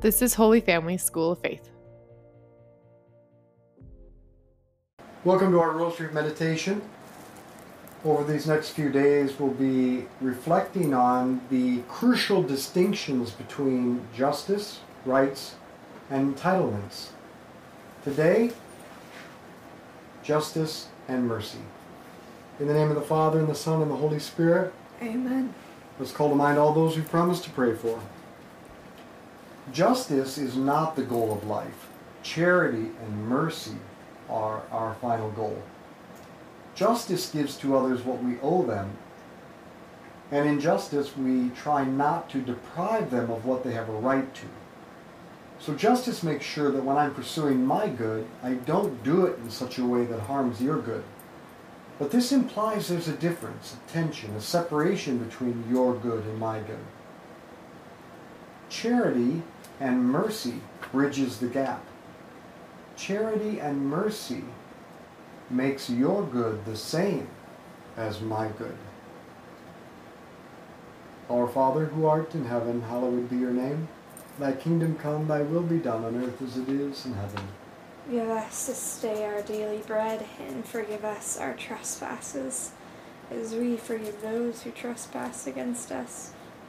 This is Holy Family School of Faith. Welcome to our Rosary Meditation. Over these next few days, we'll be reflecting on the crucial distinctions between justice, rights, and entitlements. Today, justice and mercy. In the name of the Father, and the Son, and the Holy Spirit, Amen. let's call to mind all those we promised to pray for. Justice is not the goal of life. Charity and mercy are our final goal. Justice gives to others what we owe them, and in justice we try not to deprive them of what they have a right to. So justice makes sure that when I'm pursuing my good, I don't do it in such a way that harms your good. But this implies there's a difference, a tension, a separation between your good and my good. Charity and mercy bridges the gap. Charity and mercy makes your good the same as my good. Our Father who art in heaven, hallowed be your name. Thy kingdom come, thy will be done on earth as it is in heaven. Give us this day our daily bread, and forgive us our trespasses, as we forgive those who trespass against us.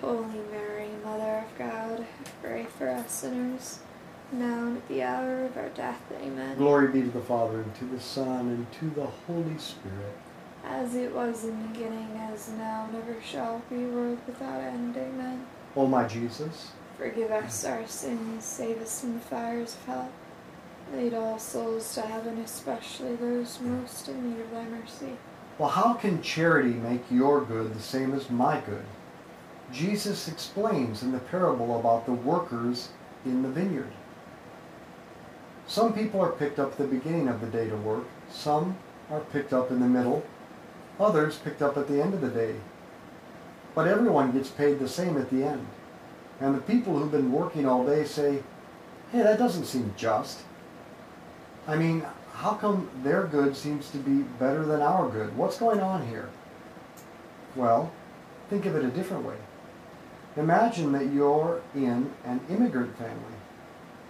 Holy Mary, Mother of God, pray for us sinners, now and at the hour of our death. Amen. Glory be to the Father, and to the Son, and to the Holy Spirit. As it was in the beginning, as now, and ever shall be, world without end. Amen. O my Jesus, Forgive us our sins, save us from the fires of hell. Lead all souls to heaven, especially those most in need of thy mercy. well, how can charity make your good the same as my good? Jesus explains in the parable about the workers in the vineyard. Some people are picked up at the beginning of the day to work, some are picked up in the middle, others picked up at the end of the day. But everyone gets paid the same at the end. And the people who've been working all day say, hey, that doesn't seem just. I mean, how come their good seems to be better than our good? What's going on here? Well, think of it a different way. Imagine that you're in an immigrant family,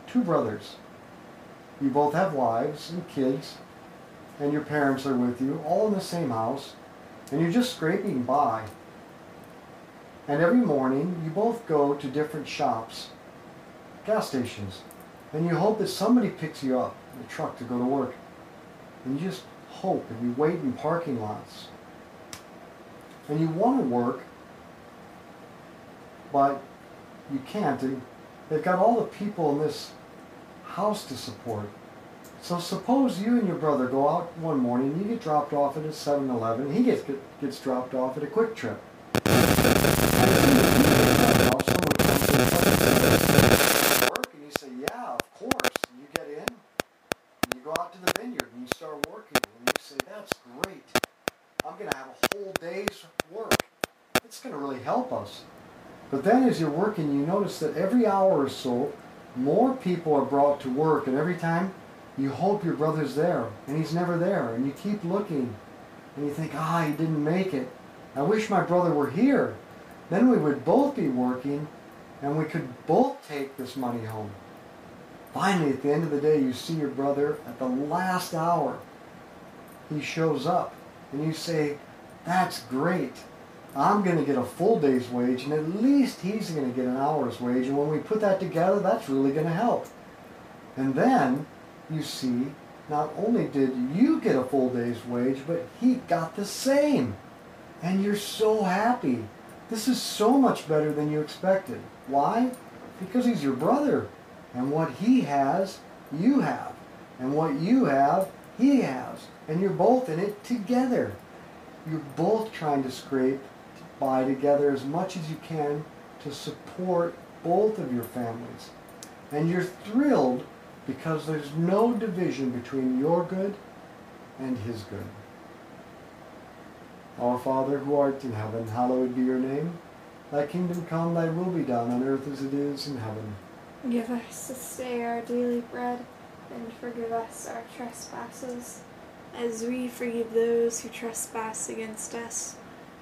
two brothers. You both have wives and kids, and your parents are with you, all in the same house, and you're just scraping by. And every morning you both go to different shops, gas stations, and you hope that somebody picks you up in a truck to go to work. And you just hope and you wait in parking lots. And you want to work, but you can't. And they've got all the people in this house to support. So suppose you and your brother go out one morning, you get dropped off at a 7-Eleven, he gets, gets dropped off at a QuikTrip. And you say, yeah, of course. You get in, you go out to the vineyard and you start working, and you say, that's great. I'm going to have a whole day's work. It's going to really help us. But then as you're working, you notice that every hour or so, more people are brought to work, and every time you hope your brother's there, and he's never there, and you keep looking, and you think, ah, he didn't make it. I wish my brother were here. Then we would both be working, and we could both take this money home. Finally, at the end of the day, you see your brother at the last hour. He shows up, and you say, that's great. I'm going to get a full day's wage, and at least he's going to get an hour's wage. And when we put that together, that's really going to help. And then you see, not only did you get a full day's wage, but he got the same. And you're so happy. This is so much better than you expected. Why? Because he's your brother. And what he has, you have. And what you have, he has. And you're both in it together. You're both trying to scrape by together as much as you can to support both of your families. And you're thrilled because there's no division between your good and his good. Our Father who art in heaven, hallowed be your name. Thy kingdom come, thy will be done on earth as it is in heaven. Give us this day our daily bread, and forgive us our trespasses, as we forgive those who trespass against us.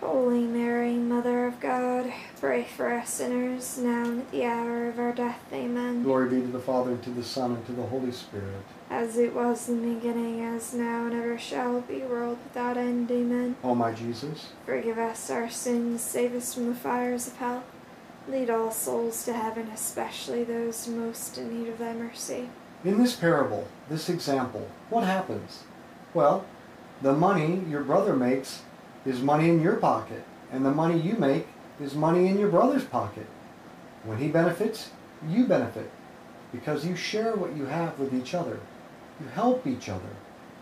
Holy Mary, Mother of God, pray for us sinners, now and at the hour of our death. Amen. Glory be to the Father, and to the Son, and to the Holy Spirit. As it was in the beginning, as now, and ever shall be, world without end. Amen. O my Jesus, Forgive us our sins, save us from the fires of hell. Lead all souls to heaven, especially those most in need of thy mercy. In this parable, this example, what happens? Well, the money your brother makes is money in your pocket, and the money you make is money in your brother's pocket. When he benefits, you benefit because you share what you have with each other. You help each other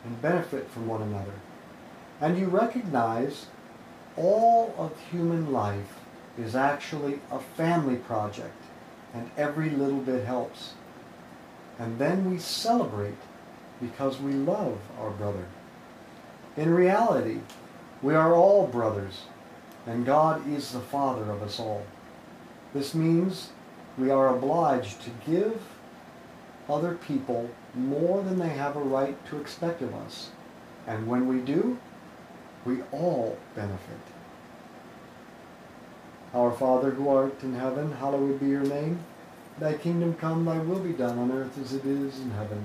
and benefit from one another. And you recognize all of human life is actually a family project, and every little bit helps. And then we celebrate because we love our brother. In reality, we are all brothers, and God is the Father of us all. This means we are obliged to give other people more than they have a right to expect of us. And when we do, we all benefit. Our Father who art in heaven, hallowed be your name. Thy kingdom come, thy will be done on earth as it is in heaven.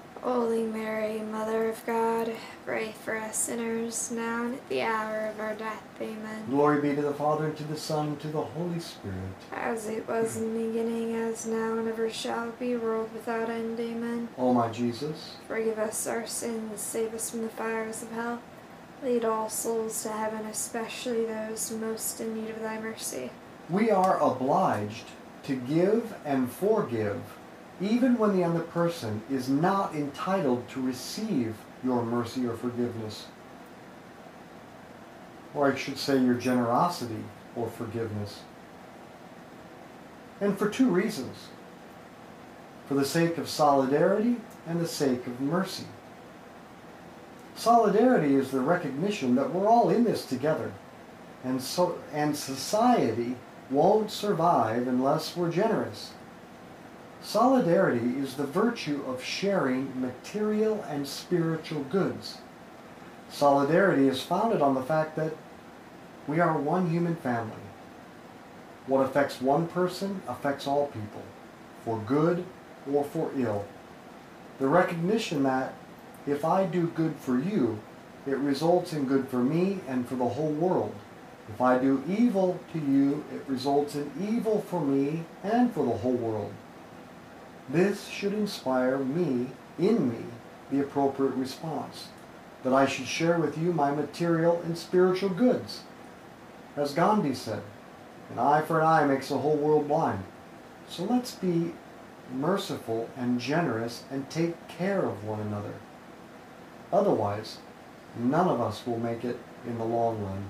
Holy Mary, Mother of God, pray for us sinners, now and at the hour of our death. Amen. Glory be to the Father, and to the Son, and to the Holy Spirit. As it was in the beginning, as now, and ever shall be, world without end. Amen. O my Jesus, Forgive us our sins, save us from the fires of hell. Lead all souls to heaven, especially those most in need of thy mercy. we are obliged to give and forgive even when the other person is not entitled to receive your mercy or forgiveness. Or I should say, your generosity or forgiveness. And for two reasons for the sake of solidarity and the sake of mercy. Solidarity is the recognition that we're all in this together, and, so, and society won't survive unless we're generous. Solidarity is the virtue of sharing material and spiritual goods. Solidarity is founded on the fact that we are one human family. What affects one person affects all people, for good or for ill. The recognition that if I do good for you, it results in good for me and for the whole world. If I do evil to you, it results in evil for me and for the whole world. This should inspire me, in me, the appropriate response, that I should share with you my material and spiritual goods. As Gandhi said, an eye for an eye makes the whole world blind. So let's be merciful and generous and take care of one another. Otherwise, none of us will make it in the long run.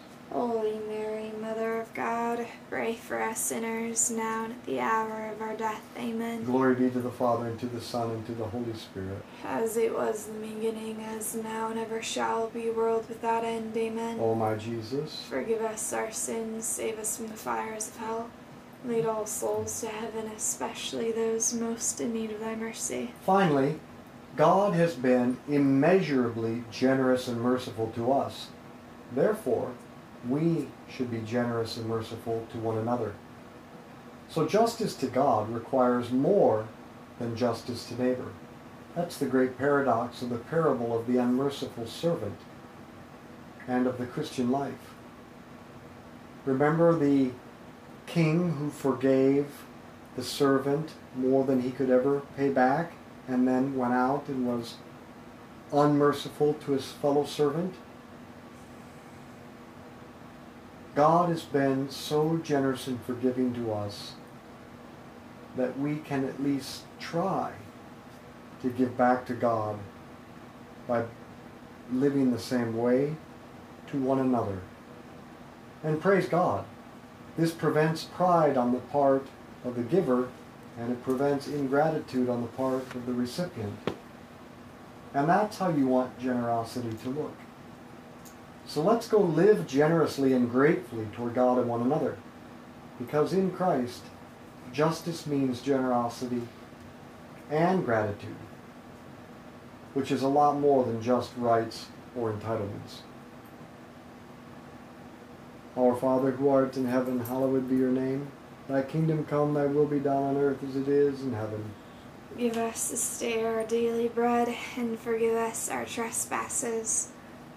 Holy Mary, Mother of God, pray for us sinners, now and at the hour of our death. Amen. Glory be to the Father, and to the Son, and to the Holy Spirit. As it was in the beginning, as now, and ever shall be, world without end. Amen. O my Jesus, Forgive us our sins, save us from the fires of hell. Lead all souls to heaven, especially those most in need of thy mercy. Finally, God has been immeasurably generous and merciful to us. Therefore, we should be generous and merciful to one another. So justice to God requires more than justice to neighbor. That's the great paradox of the parable of the unmerciful servant and of the Christian life. Remember the king who forgave the servant more than he could ever pay back and then went out and was unmerciful to his fellow servant? God has been so generous and forgiving to us that we can at least try to give back to God by living the same way to one another. And praise God, this prevents pride on the part of the giver and it prevents ingratitude on the part of the recipient. And that's how you want generosity to look. So let's go live generously and gratefully toward God and one another. Because in Christ, justice means generosity and gratitude, which is a lot more than just rights or entitlements. Our Father who art in heaven, hallowed be your name. Thy kingdom come, thy will be done on earth as it is in heaven. Give us this day our daily bread, and forgive us our trespasses,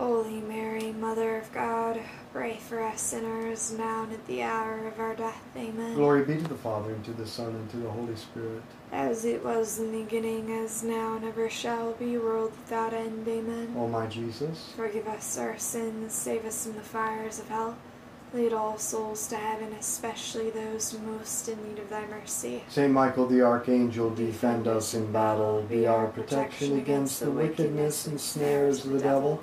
Holy Mary, Mother of God, pray for us sinners, now and at the hour of our death. Amen. Glory be to the Father, and to the Son, and to the Holy Spirit. As it was in the beginning, as now, and ever shall be, world without end. Amen. O my Jesus, Forgive us our sins, save us from the fires of hell. Lead all souls to heaven, especially those most in need of thy mercy. Saint Michael the Archangel, defend us in battle. Be our protection against the wickedness and snares of the devil.